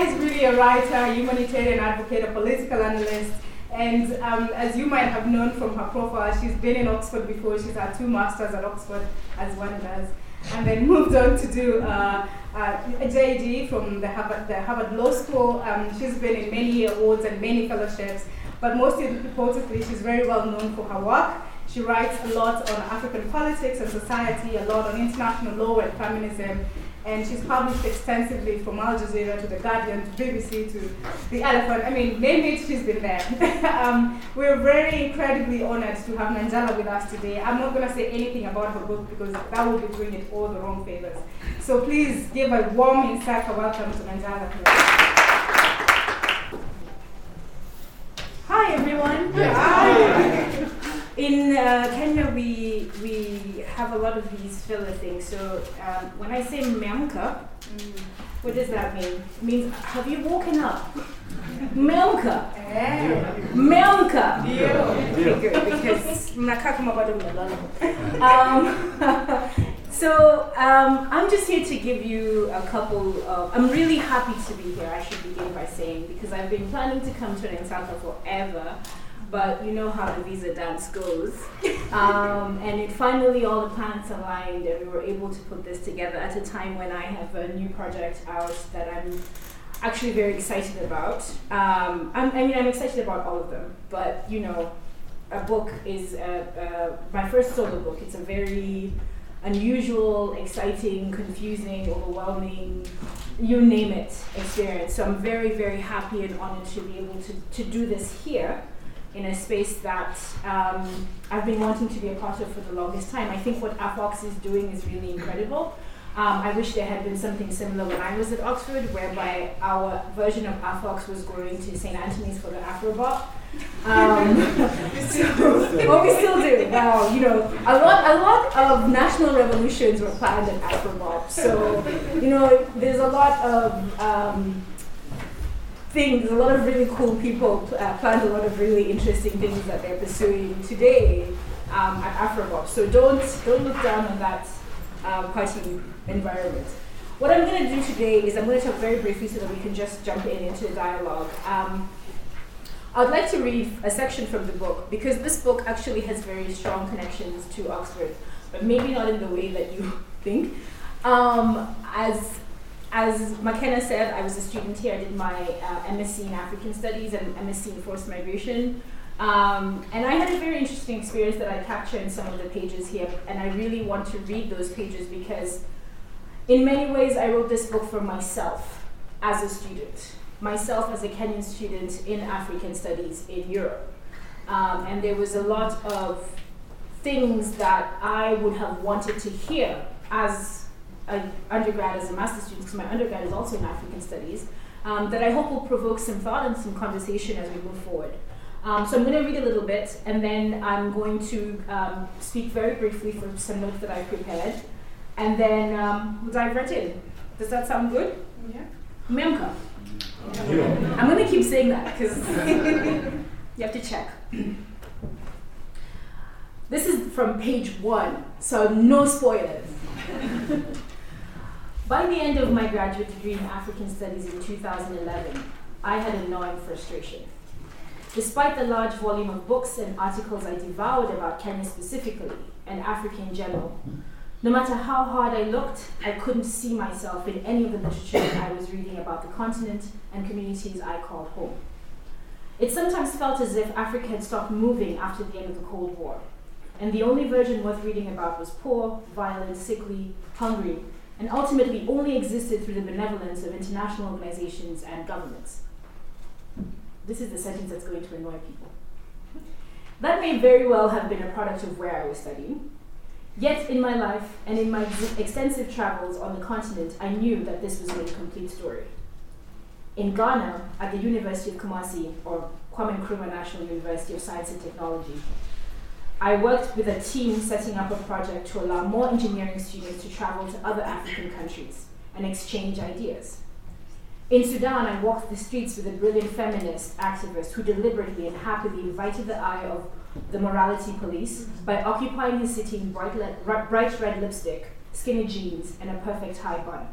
Is really a writer, humanitarian advocate, a political analyst, and um, as you might have known from her profile, she's been in Oxford before. She's had two masters at Oxford, as one does, and then moved on to do uh, uh, a JD from the Harvard, the Harvard Law School. Um, she's been in many awards and many fellowships, but most importantly, she's very well known for her work. She writes a lot on African politics and society, a lot on international law and feminism, and she's published extensively from Al Jazeera to The Guardian to BBC to The Elephant. I mean, name it, she's been there. um, we're very incredibly honored to have Nanjala with us today. I'm not going to say anything about her book because that would be doing it all the wrong favors. So please give a warm Insaka welcome to Nanjala. Hi, everyone. Hi. In uh, Kenya, we we have a lot of these filler things. So um, when I say memka, mm, what does that mean? It means have you woken up? Memka. Yeah. Memka. Yeah. Okay, because mnakaa kama bado mnalala. Um, So um, I'm just here to give you a couple of. I'm really happy to be here. I should begin by saying because I've been planning to come to Nsaka forever, but you know how the visa dance goes. Um, and it finally all the planets aligned, and we were able to put this together at a time when I have a new project out that I'm actually very excited about. Um, i mean, I'm excited about all of them, but you know, a book is a, my first solo book. It's a very unusual, exciting, confusing, overwhelming, you name it, experience. So I'm very, very happy and honored to be able to, to do this here in a space that um, I've been wanting to be a part of for the longest time. I think what AFOX is doing is really incredible. Um, I wish there had been something similar when I was at Oxford, whereby our version of AFOX was going to St. Antony's for the Afrobot. Um, so, we still do. Now, you know, a lot, a lot of national revolutions were planned at Afrobot. So, you know, there's a lot of um, things, a lot of really cool people uh, planned a lot of really interesting things that they're pursuing today um, at Afrobot. So don't don't look down on that um, party environment. What I'm going to do today is I'm going to talk very briefly so that we can just jump in into the dialogue. Um, I'd like to read a section from the book because this book actually has very strong connections to Oxford, but maybe not in the way that you think. Um, as as McKenna said, I was a student here. I did my uh, MSc in African Studies and MSc in Forced Migration. Um, and I had a very interesting experience that I capture in some of the pages here, and I really want to read those pages because, in many ways, I wrote this book for myself as a student myself as a Kenyan student in African studies in Europe. Um, and there was a lot of things that I would have wanted to hear as an undergrad, as a master's student, because my undergrad is also in African studies, um, that I hope will provoke some thought and some conversation as we move forward. Um, so I'm going to read a little bit, and then I'm going to um, speak very briefly from some notes that I prepared, and then um, we'll dive right in. Does that sound good? Yeah. Memka. I'm going to keep saying that because you have to check. This is from page one, so no spoilers. By the end of my graduate degree in African Studies in 2011, I had a gnawing frustration. Despite the large volume of books and articles I devoured about Kenya specifically and Africa in general, no matter how hard I looked, I couldn't see myself in any of the literature I was reading about the continent and communities I called home. It sometimes felt as if Africa had stopped moving after the end of the Cold War, and the only version worth reading about was poor, violent, sickly, hungry, and ultimately only existed through the benevolence of international organizations and governments. This is the sentence that's going to annoy people. That may very well have been a product of where I was studying, Yet, in my life and in my extensive travels on the continent, I knew that this was not a complete story. In Ghana, at the University of Kumasi, or Kwame Nkrumah National University of Science and Technology, I worked with a team setting up a project to allow more engineering students to travel to other African countries and exchange ideas. In Sudan, I walked the streets with a brilliant feminist activist who deliberately and happily invited the eye of the morality police by occupying his city in bright, le- bright red lipstick, skinny jeans, and a perfect high bun.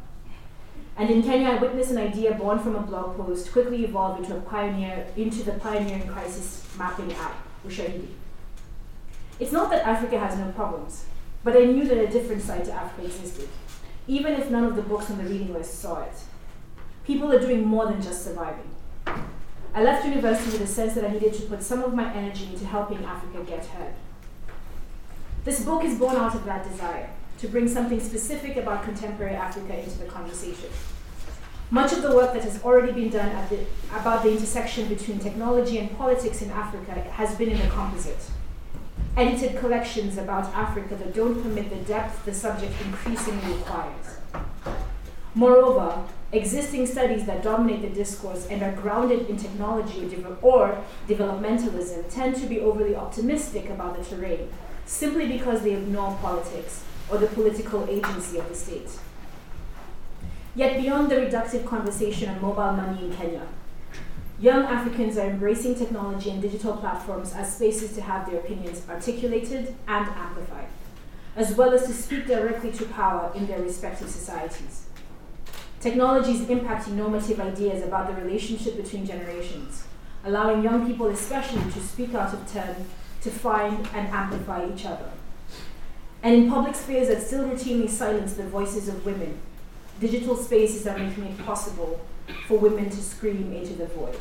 And in Kenya, I witnessed an idea born from a blog post quickly evolve into a pioneer into the pioneering crisis mapping app, Ushahidi. It's not that Africa has no problems, but I knew that a different side to Africa existed, even if none of the books on the reading list saw it. People are doing more than just surviving. I left university with a sense that I needed to put some of my energy into helping Africa get heard. This book is born out of that desire to bring something specific about contemporary Africa into the conversation. Much of the work that has already been done the, about the intersection between technology and politics in Africa has been in the composite. Edited collections about Africa that don't permit the depth the subject increasingly requires. Moreover, existing studies that dominate the discourse and are grounded in technology or developmentalism tend to be overly optimistic about the terrain, simply because they ignore politics or the political agency of the state. Yet, beyond the reductive conversation on mobile money in Kenya, young Africans are embracing technology and digital platforms as spaces to have their opinions articulated and amplified, as well as to speak directly to power in their respective societies. Technology is impacting normative ideas about the relationship between generations, allowing young people, especially, to speak out of turn to find and amplify each other. And in public spheres that still routinely silence the voices of women, digital spaces are making it possible for women to scream into the void.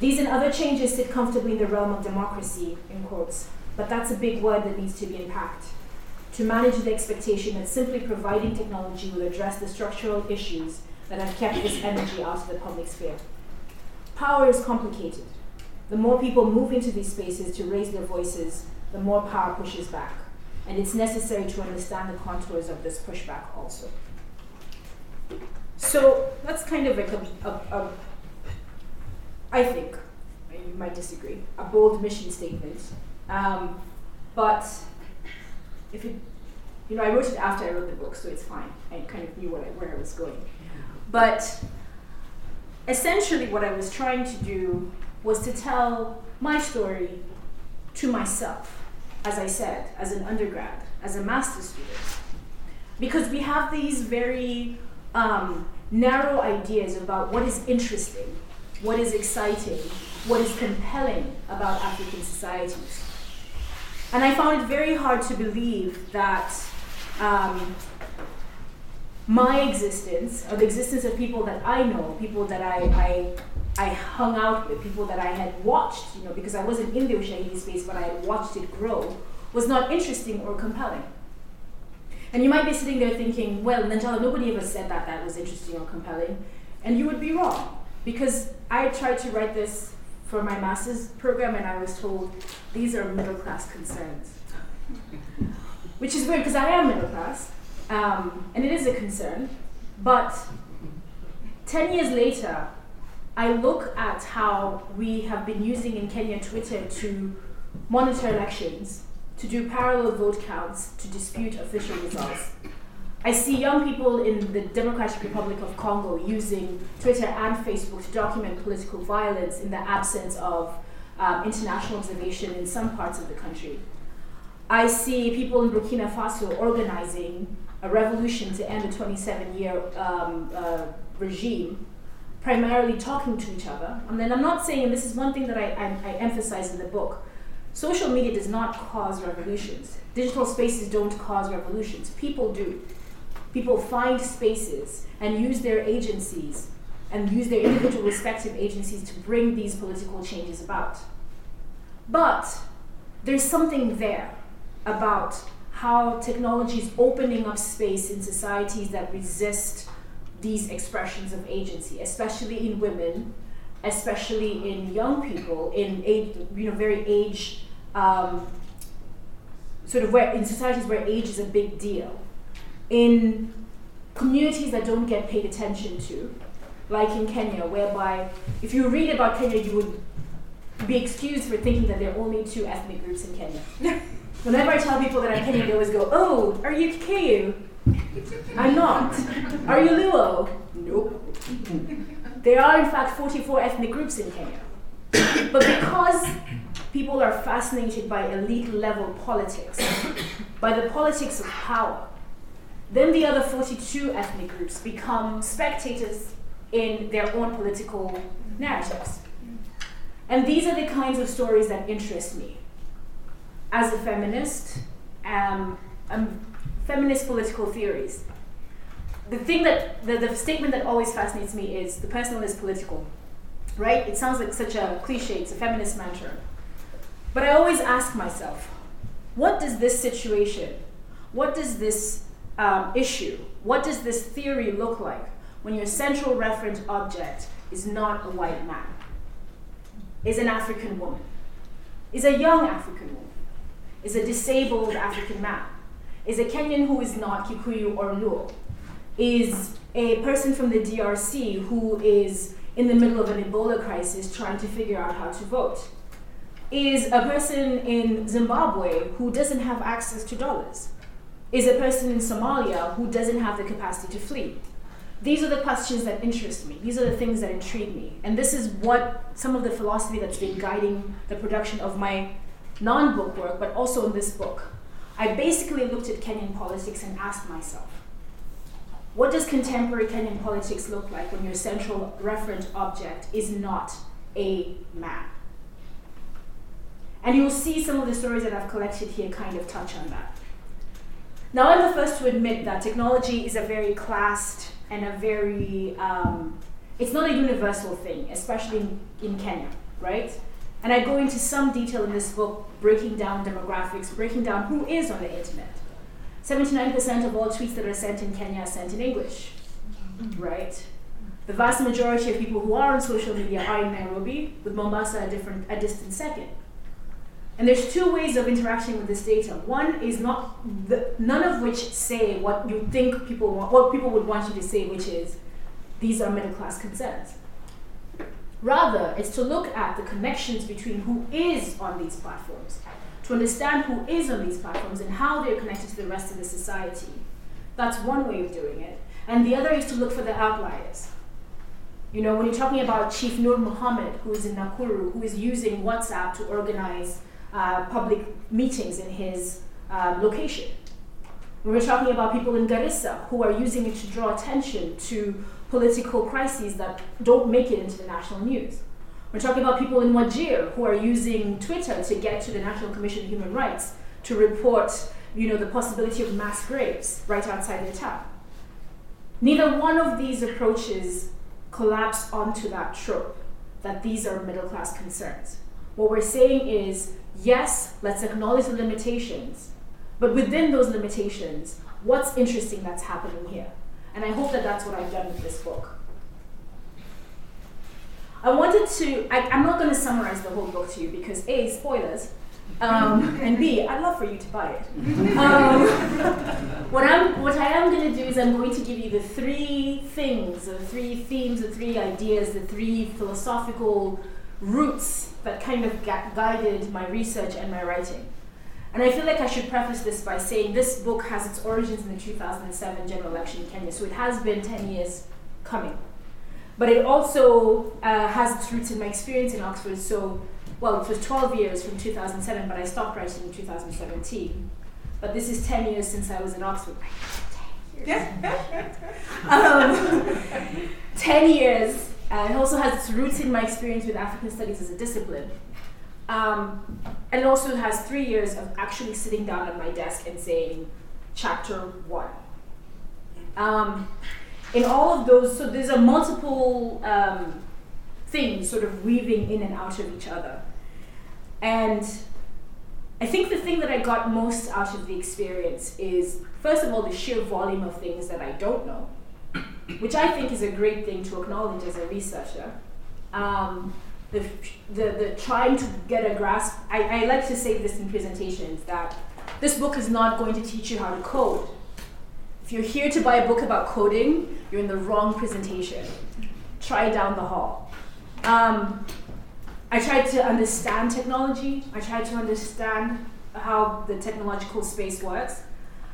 These and other changes sit comfortably in the realm of democracy, in quotes, but that's a big word that needs to be unpacked to manage the expectation that simply providing technology will address the structural issues that have kept this energy out of the public sphere. Power is complicated. The more people move into these spaces to raise their voices, the more power pushes back. And it's necessary to understand the contours of this pushback also. So that's kind of like a, a, a I think, you might disagree, a bold mission statement. Um, but if it, you know, I wrote it after I wrote the book, so it's fine. I kind of knew what I, where I was going. But essentially, what I was trying to do was to tell my story to myself, as I said, as an undergrad, as a master's student. Because we have these very um, narrow ideas about what is interesting, what is exciting, what is compelling about African societies. And I found it very hard to believe that um, my existence, or the existence of people that I know, people that I, I, I hung out with, people that I had watched, you know, because I wasn't in the Ushahidi space, but I had watched it grow, was not interesting or compelling. And you might be sitting there thinking, well, Nanjala, nobody ever said that that was interesting or compelling. And you would be wrong, because I tried to write this for my master's program, and I was told these are middle class concerns. Which is weird because I am middle class, um, and it is a concern. But 10 years later, I look at how we have been using in Kenya Twitter to monitor elections, to do parallel vote counts, to dispute official results. I see young people in the Democratic Republic of Congo using Twitter and Facebook to document political violence in the absence of um, international observation in some parts of the country. I see people in Burkina Faso organizing a revolution to end a 27 year um, uh, regime, primarily talking to each other. And then I'm not saying, and this is one thing that I, I, I emphasize in the book social media does not cause revolutions. Digital spaces don't cause revolutions, people do people find spaces and use their agencies and use their individual respective agencies to bring these political changes about. But there's something there about how technology is opening up space in societies that resist these expressions of agency, especially in women, especially in young people, in age, you know, very age, um, sort of where in societies where age is a big deal in communities that don't get paid attention to, like in Kenya, whereby if you read about Kenya, you would be excused for thinking that there are only two ethnic groups in Kenya. Whenever I tell people that I'm Kenyan, they always go, Oh, are you Kikuyu? I'm not. Are you Luo? Nope. There are, in fact, 44 ethnic groups in Kenya. but because people are fascinated by elite level politics, by the politics of power, then the other 42 ethnic groups become spectators in their own political narratives. And these are the kinds of stories that interest me. As a feminist, um, um, feminist political theories. The thing that, the, the statement that always fascinates me is the personal is political, right? It sounds like such a cliche, it's a feminist mantra. But I always ask myself, what does this situation, what does this um, issue, what does this theory look like when your central reference object is not a white man, is an African woman, is a young African woman, is a disabled African man, is a Kenyan who is not Kikuyu or Luo, is a person from the DRC who is in the middle of an Ebola crisis trying to figure out how to vote, is a person in Zimbabwe who doesn't have access to dollars, is a person in Somalia who doesn't have the capacity to flee. These are the questions that interest me. These are the things that intrigue me. And this is what some of the philosophy that's been guiding the production of my non book work, but also in this book. I basically looked at Kenyan politics and asked myself, what does contemporary Kenyan politics look like when your central referent object is not a man? And you'll see some of the stories that I've collected here kind of touch on that. Now, I'm the first to admit that technology is a very classed and a very, um, it's not a universal thing, especially in, in Kenya, right? And I go into some detail in this book, breaking down demographics, breaking down who is on the internet. 79% of all tweets that are sent in Kenya are sent in English, right? The vast majority of people who are on social media are in Nairobi, with Mombasa a different, a distant second. And there's two ways of interacting with this data. One is not the, none of which say what you think people want, what people would want you to say, which is these are middle class concerns. Rather, it's to look at the connections between who is on these platforms, to understand who is on these platforms and how they're connected to the rest of the society. That's one way of doing it. And the other is to look for the outliers. You know, when you're talking about Chief Nur Muhammad, who is in Nakuru, who is using WhatsApp to organize uh, public meetings in his uh, location. We're talking about people in Garissa who are using it to draw attention to political crises that don't make it into the national news. We're talking about people in Wajir who are using Twitter to get to the National Commission of Human Rights to report, you know, the possibility of mass graves right outside their town. Neither one of these approaches collapse onto that trope that these are middle class concerns. What we're saying is yes, let's acknowledge the limitations, but within those limitations, what's interesting that's happening here? And I hope that that's what I've done with this book. I wanted to, I, am not going to summarize the whole book to you because A, spoilers, um, and B, I'd love for you to buy it. Um, what, I'm, what I am going to do is I'm going to give you the three things, the three themes, the three ideas, the three philosophical roots that kind of guided my research and my writing. And I feel like I should preface this by saying this book has its origins in the 2007 general election in Kenya, so it has been 10 years coming. But it also uh, has its roots in my experience in Oxford, so, well, it was 12 years from 2007, but I stopped writing in 2017. But this is 10 years since I was in Oxford. um, 10 years uh, it also has its roots in my experience with African studies as a discipline. Um, and also has three years of actually sitting down at my desk and saying, chapter one. Um, in all of those, so there's a multiple um, things sort of weaving in and out of each other. And I think the thing that I got most out of the experience is, first of all, the sheer volume of things that I don't know which I think is a great thing to acknowledge as a researcher. Um, the, the, the trying to get a grasp, I, I like to say this in presentations that this book is not going to teach you how to code. If you're here to buy a book about coding, you're in the wrong presentation. Try down the hall. Um, I tried to understand technology. I tried to understand how the technological space works.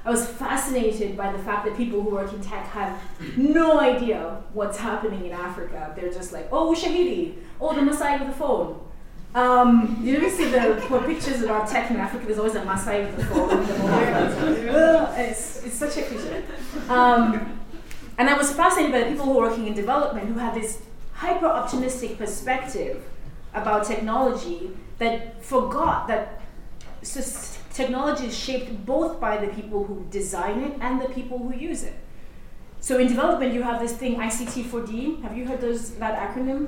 I was fascinated by the fact that people who work in tech have no idea what's happening in Africa. They're just like, oh, Shahidi, oh, the Maasai with the phone. Um, you ever see the pictures about tech in Africa? There's always a Maasai with the phone. it's, it's such a cliche. Um, and I was fascinated by the people who are working in development who had this hyper optimistic perspective about technology that forgot that technology is shaped both by the people who design it and the people who use it. So in development, you have this thing ICT4D. Have you heard those that acronym?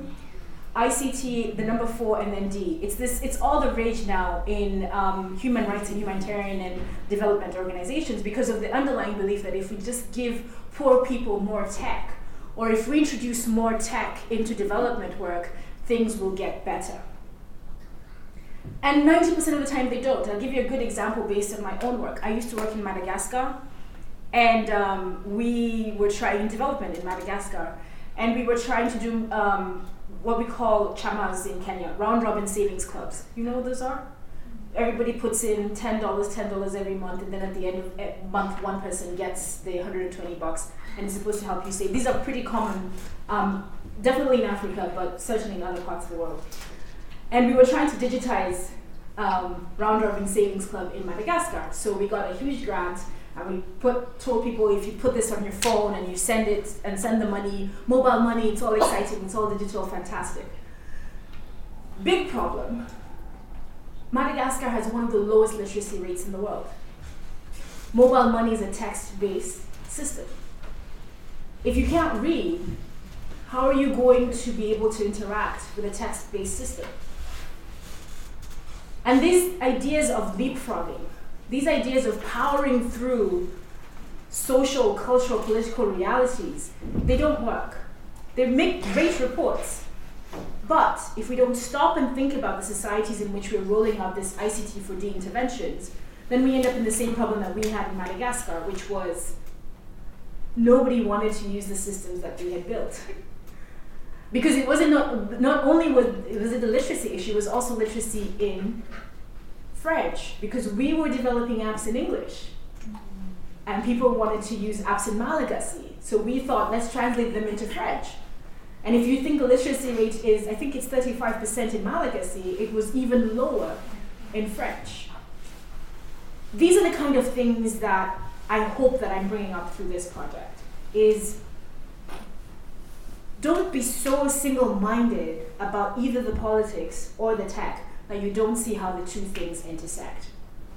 ICT, the number four, and then D. It's this. It's all the rage now in um, human rights and humanitarian and development organizations because of the underlying belief that if we just give poor people more tech, or if we introduce more tech into development work, things will get better. And 90% of the time they don't. I'll give you a good example based on my own work. I used to work in Madagascar, and um, we were trying development in Madagascar, and we were trying to do um, what we call chamas in Kenya, round robin savings clubs. You know what those are? Everybody puts in ten dollars, ten dollars every month, and then at the end of the month, one person gets the 120 bucks, and it's supposed to help you save. These are pretty common, um, definitely in Africa, but certainly in other parts of the world. And we were trying to digitize um, Round Robin Savings Club in Madagascar. So we got a huge grant and we put told people if you put this on your phone and you send it and send the money, mobile money, it's all exciting, it's all digital, fantastic. Big problem. Madagascar has one of the lowest literacy rates in the world. Mobile money is a text-based system. If you can't read, how are you going to be able to interact with a text-based system? And these ideas of leapfrogging, these ideas of powering through social, cultural, political realities, they don't work. They make great reports. But if we don't stop and think about the societies in which we're rolling out this ICT for D interventions, then we end up in the same problem that we had in Madagascar, which was nobody wanted to use the systems that we had built. Because it wasn't not, not only was, it was the literacy issue, it was also literacy in French because we were developing apps in English. And people wanted to use apps in Malagasy. So we thought, let's translate them into French. And if you think the literacy rate is, I think it's 35% in Malagasy, it was even lower in French. These are the kind of things that I hope that I'm bringing up through this project is don't be so single-minded about either the politics or the tech that you don't see how the two things intersect.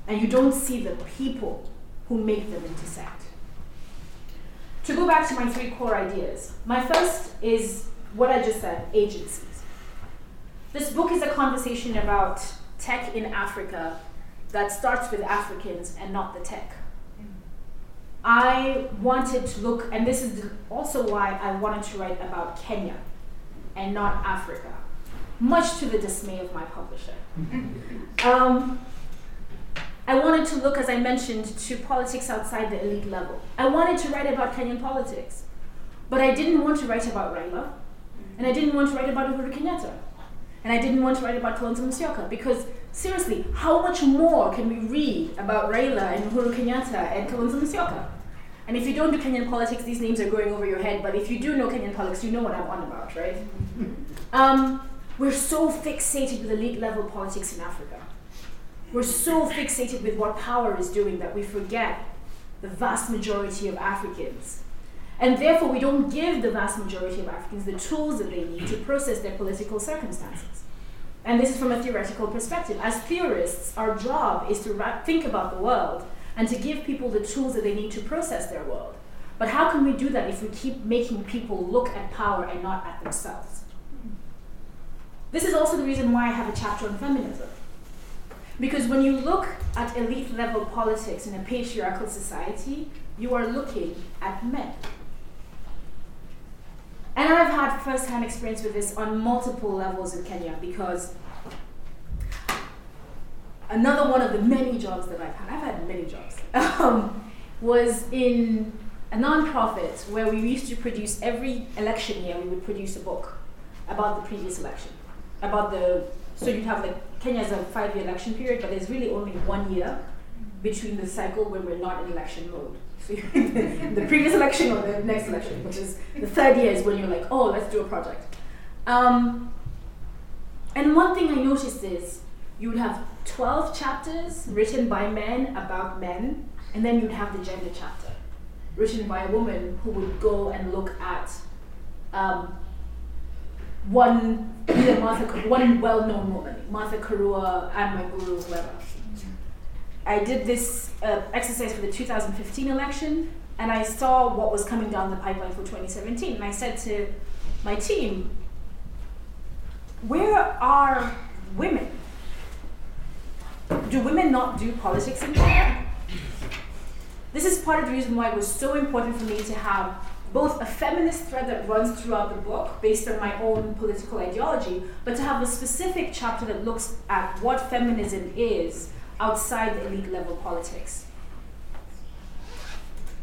And you don't see the people who make them intersect. To go back to my three core ideas, my first is what I just said agencies. This book is a conversation about tech in Africa that starts with Africans and not the tech. I wanted to look, and this is also why I wanted to write about Kenya and not Africa much to the dismay of my publisher. Um, I wanted to look, as I mentioned, to politics outside the elite level. I wanted to write about Kenyan politics, but I didn't want to write about Raila, and I didn't want to write about Uhuru Kenyatta, and I didn't want to write about Kalonzo Musyoka, because seriously, how much more can we read about Raila and Uhuru Kenyatta and Kalonzo Musyoka? And if you don't do Kenyan politics, these names are going over your head, but if you do know Kenyan politics, you know what I'm on about, right? Um, we're so fixated with elite level politics in Africa. We're so fixated with what power is doing that we forget the vast majority of Africans. And therefore, we don't give the vast majority of Africans the tools that they need to process their political circumstances. And this is from a theoretical perspective. As theorists, our job is to ra- think about the world and to give people the tools that they need to process their world. But how can we do that if we keep making people look at power and not at themselves? This is also the reason why I have a chapter on feminism. Because when you look at elite level politics in a patriarchal society, you are looking at men. And I've had first hand experience with this on multiple levels in Kenya because another one of the many jobs that I've had, I've had many jobs, um, was in a non-profit where we used to produce every election year, we would produce a book about the previous election about the so you'd have like Kenya is a five year election period, but there's really only one year between the cycle when we're not in election mode. So the previous election or the next election, which is the third year is when you're like, oh, let's do a project. Um, And one thing I noticed is you would have 12 chapters written by men about men, and then you'd have the gender chapter written by a woman who would go and look at um, one either Martha, one well-known woman, Martha Karua, Anne Waiguru, whoever. I did this uh, exercise for the 2015 election, and I saw what was coming down the pipeline for 2017, and I said to my team, "Where are women? Do women not do politics in anymore?" This is part of the reason why it was so important for me to have both a feminist thread that runs throughout the book based on my own political ideology, but to have a specific chapter that looks at what feminism is outside the elite level politics.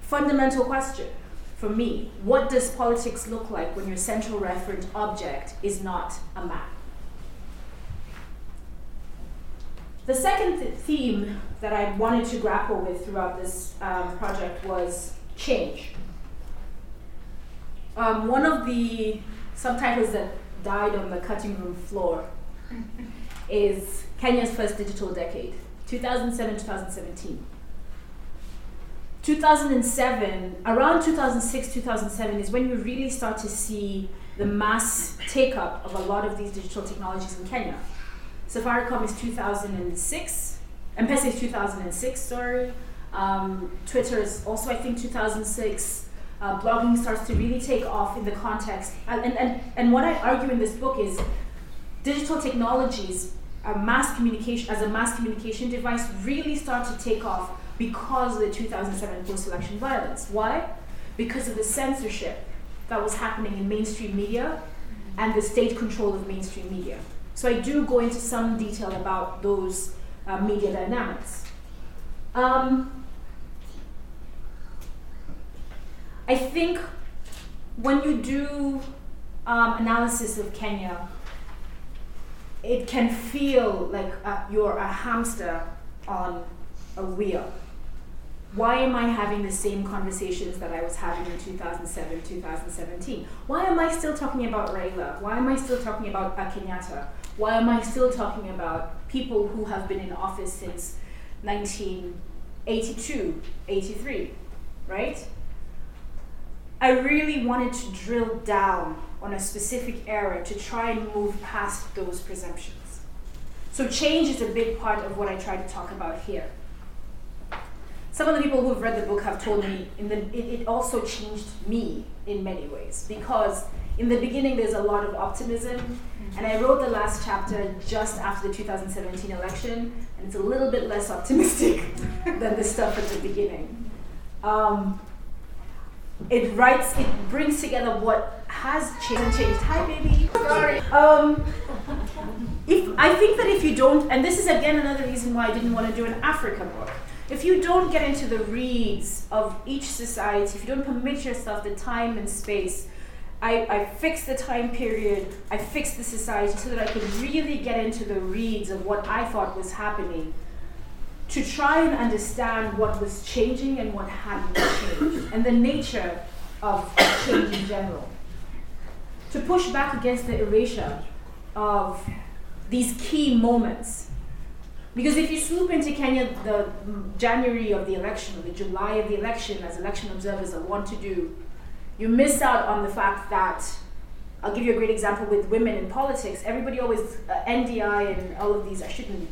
Fundamental question for me what does politics look like when your central referent object is not a man? The second th- theme that I wanted to grapple with throughout this um, project was change. Um, one of the subtitles that died on the cutting room floor is Kenya's first digital decade, 2007 2017. 2007, around 2006 2007 is when you really start to see the mass take up of a lot of these digital technologies in Kenya. Safaricom is 2006, M-Pesa is 2006, sorry. Um, Twitter is also, I think, 2006. Uh, blogging starts to really take off in the context. And, and, and, and what I argue in this book is digital technologies, a mass communication, as a mass communication device, really start to take off because of the 2007 post-election violence. Why? Because of the censorship that was happening in mainstream media and the state control of mainstream media. So I do go into some detail about those uh, media dynamics. Um, I think when you do um, analysis of Kenya, it can feel like uh, you're a hamster on a wheel. Why am I having the same conversations that I was having in 2007, 2017? Why am I still talking about Raila? Why am I still talking about Kenyatta? Why am I still talking about people who have been in office since 1982, 83, right? I really wanted to drill down on a specific era to try and move past those presumptions. So change is a big part of what I try to talk about here. Some of the people who've read the book have told me in the, it, it also changed me in many ways because in the beginning there's a lot of optimism and I wrote the last chapter just after the 2017 election, and it's a little bit less optimistic than the stuff at the beginning. Um, it writes, it brings together what has changed. changed. Hi, baby. Sorry. Um, if I think that if you don't, and this is again another reason why I didn't want to do an Africa book. If you don't get into the reeds of each society, if you don't permit yourself the time and space I, I fixed the time period, I fixed the society so that I could really get into the reeds of what I thought was happening to try and understand what was changing and what hadn't changed, and the nature of change in general. To push back against the erasure of these key moments. Because if you swoop into Kenya the January of the election or the July of the election, as election observers are want to do, you miss out on the fact that I'll give you a great example with women in politics. Everybody always uh, NDI and all of these. I shouldn't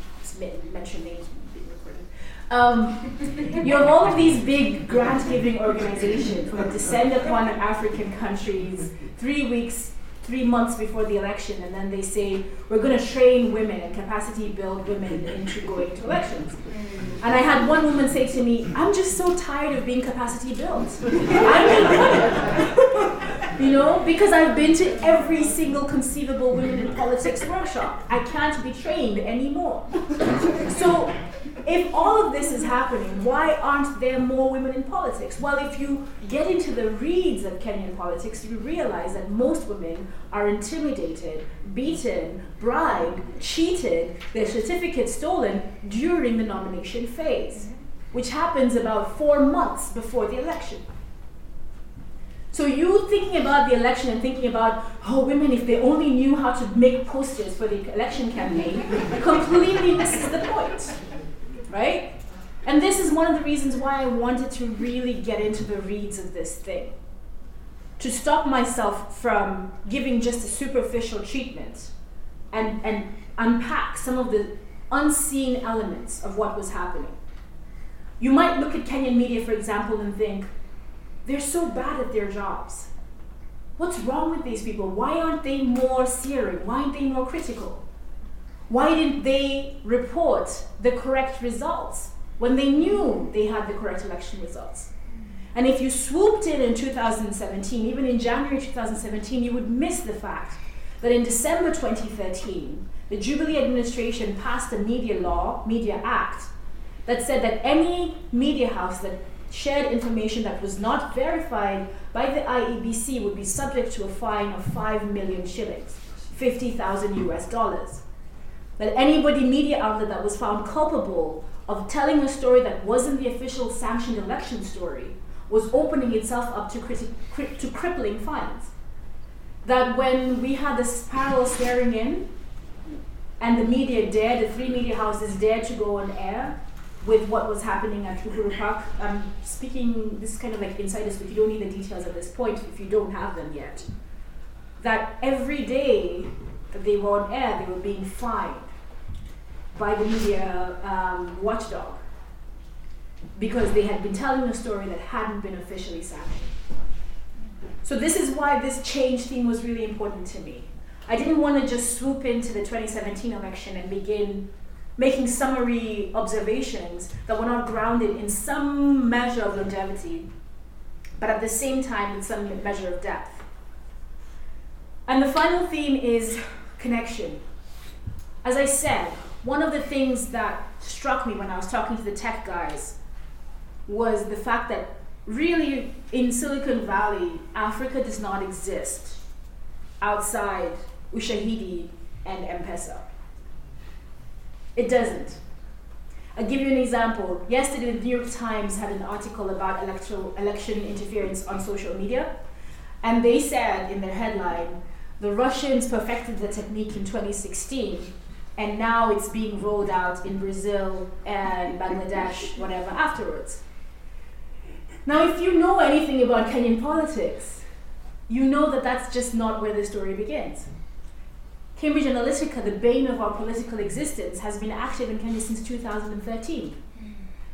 mention names being recorded. Um, you have all of these big grant giving organizations who descend upon African countries three weeks three months before the election, and then they say, we're going to train women and capacity build women into going to elections. Mm. And I had one woman say to me, I'm just so tired of being capacity built. you know, because I've been to every single conceivable women in politics workshop. I can't be trained anymore. So if all of this is happening, why aren't there more women in politics? Well, if you get into the reeds of Kenyan politics, you realize that most women are intimidated, beaten, bribed, cheated, their certificates stolen during the nomination phase, which happens about four months before the election. So you thinking about the election and thinking about, oh, women, if they only knew how to make posters for the election campaign, completely misses the point, right? And this is one of the reasons why I wanted to really get into the reads of this thing. To stop myself from giving just a superficial treatment and, and unpack some of the unseen elements of what was happening. You might look at Kenyan media, for example, and think, they're so bad at their jobs. What's wrong with these people? Why aren't they more searing? Why aren't they more critical? Why didn't they report the correct results when they knew they had the correct election results? And if you swooped in in 2017, even in January 2017, you would miss the fact that in December 2013, the Jubilee administration passed a media law, Media Act, that said that any media house that shared information that was not verified by the IEBC would be subject to a fine of 5 million shillings, 50,000 US dollars. That anybody media outlet that was found culpable of telling a story that wasn't the official sanctioned election story was opening itself up to, criti- cri- to crippling fines. That when we had this parallel swearing in, and the media dared, the three media houses dared to go on air, with what was happening at Uhuru Park. I'm speaking, this is kind of like insiders, but you don't need the details at this point if you don't have them yet. That every day that they were on air, they were being fined by the media um, watchdog because they had been telling a story that hadn't been officially sanctioned. So, this is why this change theme was really important to me. I didn't want to just swoop into the 2017 election and begin making summary observations that were not grounded in some measure of longevity, but at the same time with some measure of depth. And the final theme is connection. As I said, one of the things that struck me when I was talking to the tech guys was the fact that really in Silicon Valley, Africa does not exist outside Ushahidi and M Pesa. It doesn't. I'll give you an example. Yesterday, the New York Times had an article about electoral election interference on social media, and they said in their headline, "The Russians perfected the technique in 2016, and now it's being rolled out in Brazil and Bangladesh, whatever afterwards." Now, if you know anything about Kenyan politics, you know that that's just not where the story begins. Cambridge Analytica, the bane of our political existence, has been active in Kenya since 2013.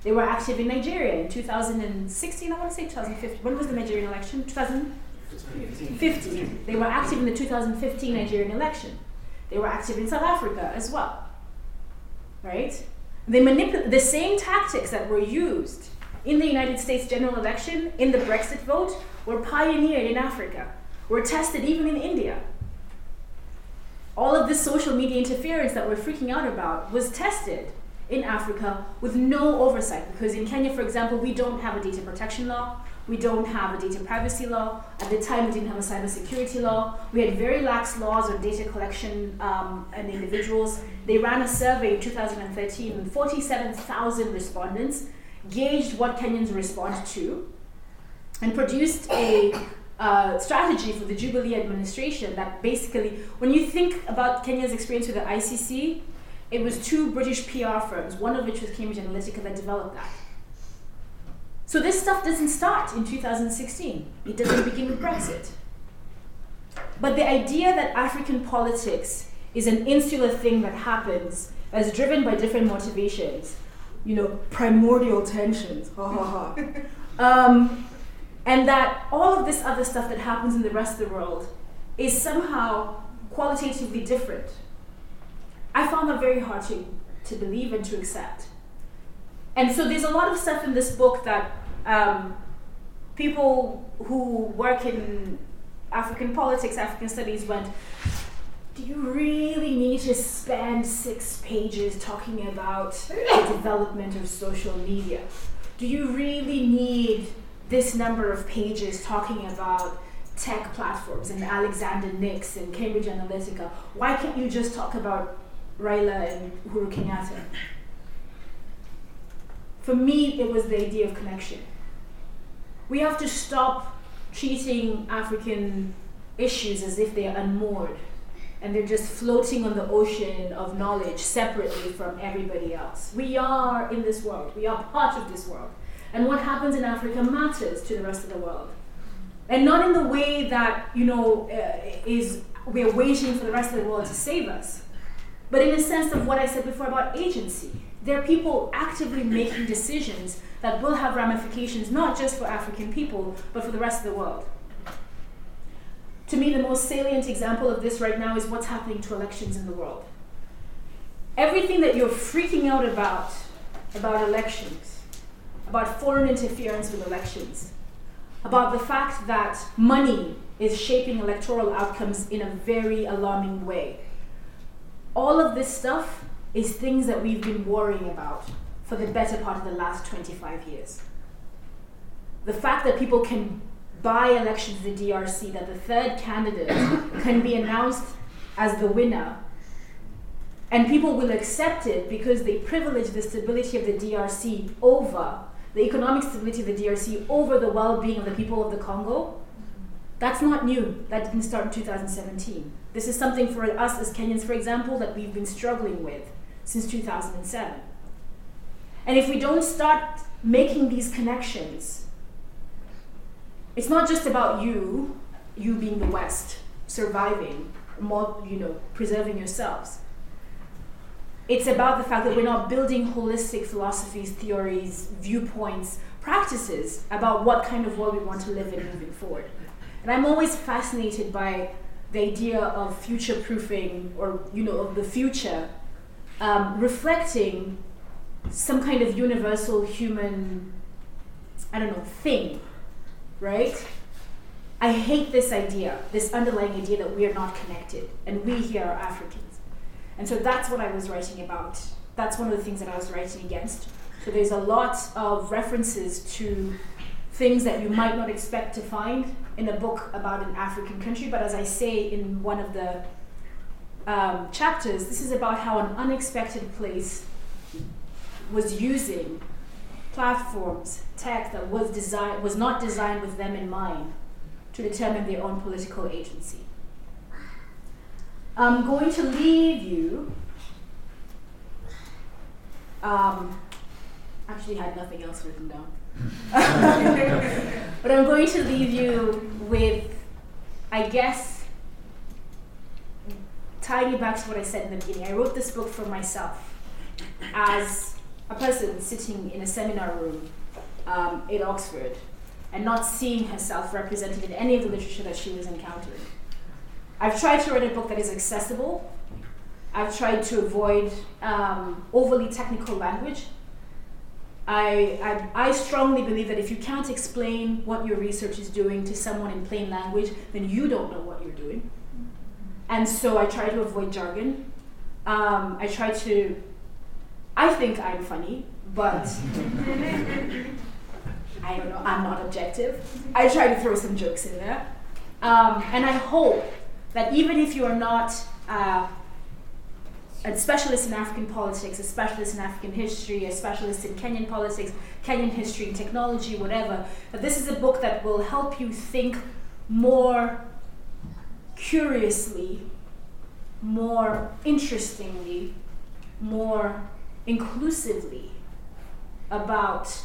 They were active in Nigeria in 2016, I want to say 2015. When was the Nigerian election? 2015. They were active in the 2015 Nigerian election. They were active in South Africa as well. Right? They manipulate the same tactics that were used in the United States general election, in the Brexit vote, were pioneered in Africa, were tested even in India all of this social media interference that we're freaking out about was tested in Africa with no oversight. Because in Kenya, for example, we don't have a data protection law, we don't have a data privacy law. At the time, we didn't have a cybersecurity law. We had very lax laws on data collection um, and individuals. They ran a survey in 2013 and 47,000 respondents gauged what Kenyans respond to and produced a uh, strategy for the Jubilee administration that basically, when you think about Kenya's experience with the ICC, it was two British PR firms, one of which was Cambridge Analytica, that developed that. So this stuff doesn't start in 2016. It doesn't begin with Brexit. But the idea that African politics is an insular thing that happens, is driven by different motivations, you know, primordial tensions, ha ha ha. Um, and that all of this other stuff that happens in the rest of the world is somehow qualitatively different. I found that very hard to, to believe and to accept. And so there's a lot of stuff in this book that um, people who work in African politics, African studies went, do you really need to spend six pages talking about the development of social media? Do you really need this number of pages talking about tech platforms and Alexander Nix and Cambridge Analytica. Why can't you just talk about Raila and Uhuru Kenyatta? For me, it was the idea of connection. We have to stop treating African issues as if they are unmoored and they're just floating on the ocean of knowledge separately from everybody else. We are in this world, we are part of this world. And what happens in Africa matters to the rest of the world. And not in the way that, you know, uh, is we're waiting for the rest of the world to save us, but in a sense of what I said before about agency. There are people actively making decisions that will have ramifications not just for African people, but for the rest of the world. To me, the most salient example of this right now is what's happening to elections in the world. Everything that you're freaking out about, about elections, about foreign interference with elections, about the fact that money is shaping electoral outcomes in a very alarming way. All of this stuff is things that we've been worrying about for the better part of the last 25 years. The fact that people can buy elections in the DRC that the third candidate can be announced as the winner. And people will accept it because they privilege the stability of the DRC over the economic stability of the DRC over the well being of the people of the Congo. That's not new. That didn't start in 2017. This is something for us as Kenyans, for example, that we've been struggling with since 2007. And if we don't start making these connections, it's not just about you, you being the West, surviving, more, you know, preserving yourselves. It's about the fact that we're not building holistic philosophies, theories, viewpoints, practices about what kind of world we want to live in moving forward. And I'm always fascinated by the idea of future proofing or you know of the future um, reflecting some kind of universal human I don't know thing right? I hate this idea, this underlying idea that we are not connected and we here are Africans. And so that's what I was writing about. That's one of the things that I was writing against. So there's a lot of references to things that you might not expect to find in a book about an African country, but as I say in one of the um, chapters, this is about how an unexpected place was using platforms, tech that was designed was not designed with them in mind to determine their own political agency. I'm going to leave you. Um, actually, had nothing else written down. but I'm going to leave you with, I guess, tying you back to what I said in the beginning. I wrote this book for myself as a person sitting in a seminar room um, in Oxford and not seeing herself represented in any of the literature that she was encountering. I've tried to write a book that is accessible. I've tried to avoid um, overly technical language. I, I, I, strongly believe that if you can't explain what your research is doing to someone in plain language, then you don't know what you're doing. And so I try to avoid jargon. Um, I try to I think I'm funny, but I don't know, I'm not objective. I try to throw some jokes in there. Um, and I hope that even if you are not uh, a specialist in African politics, a specialist in African history, a specialist in Kenyan politics, Kenyan history, technology, whatever, that this is a book that will help you think more curiously, more interestingly, more inclusively about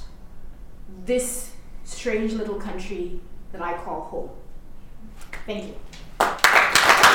this strange little country that I call home. Thank you.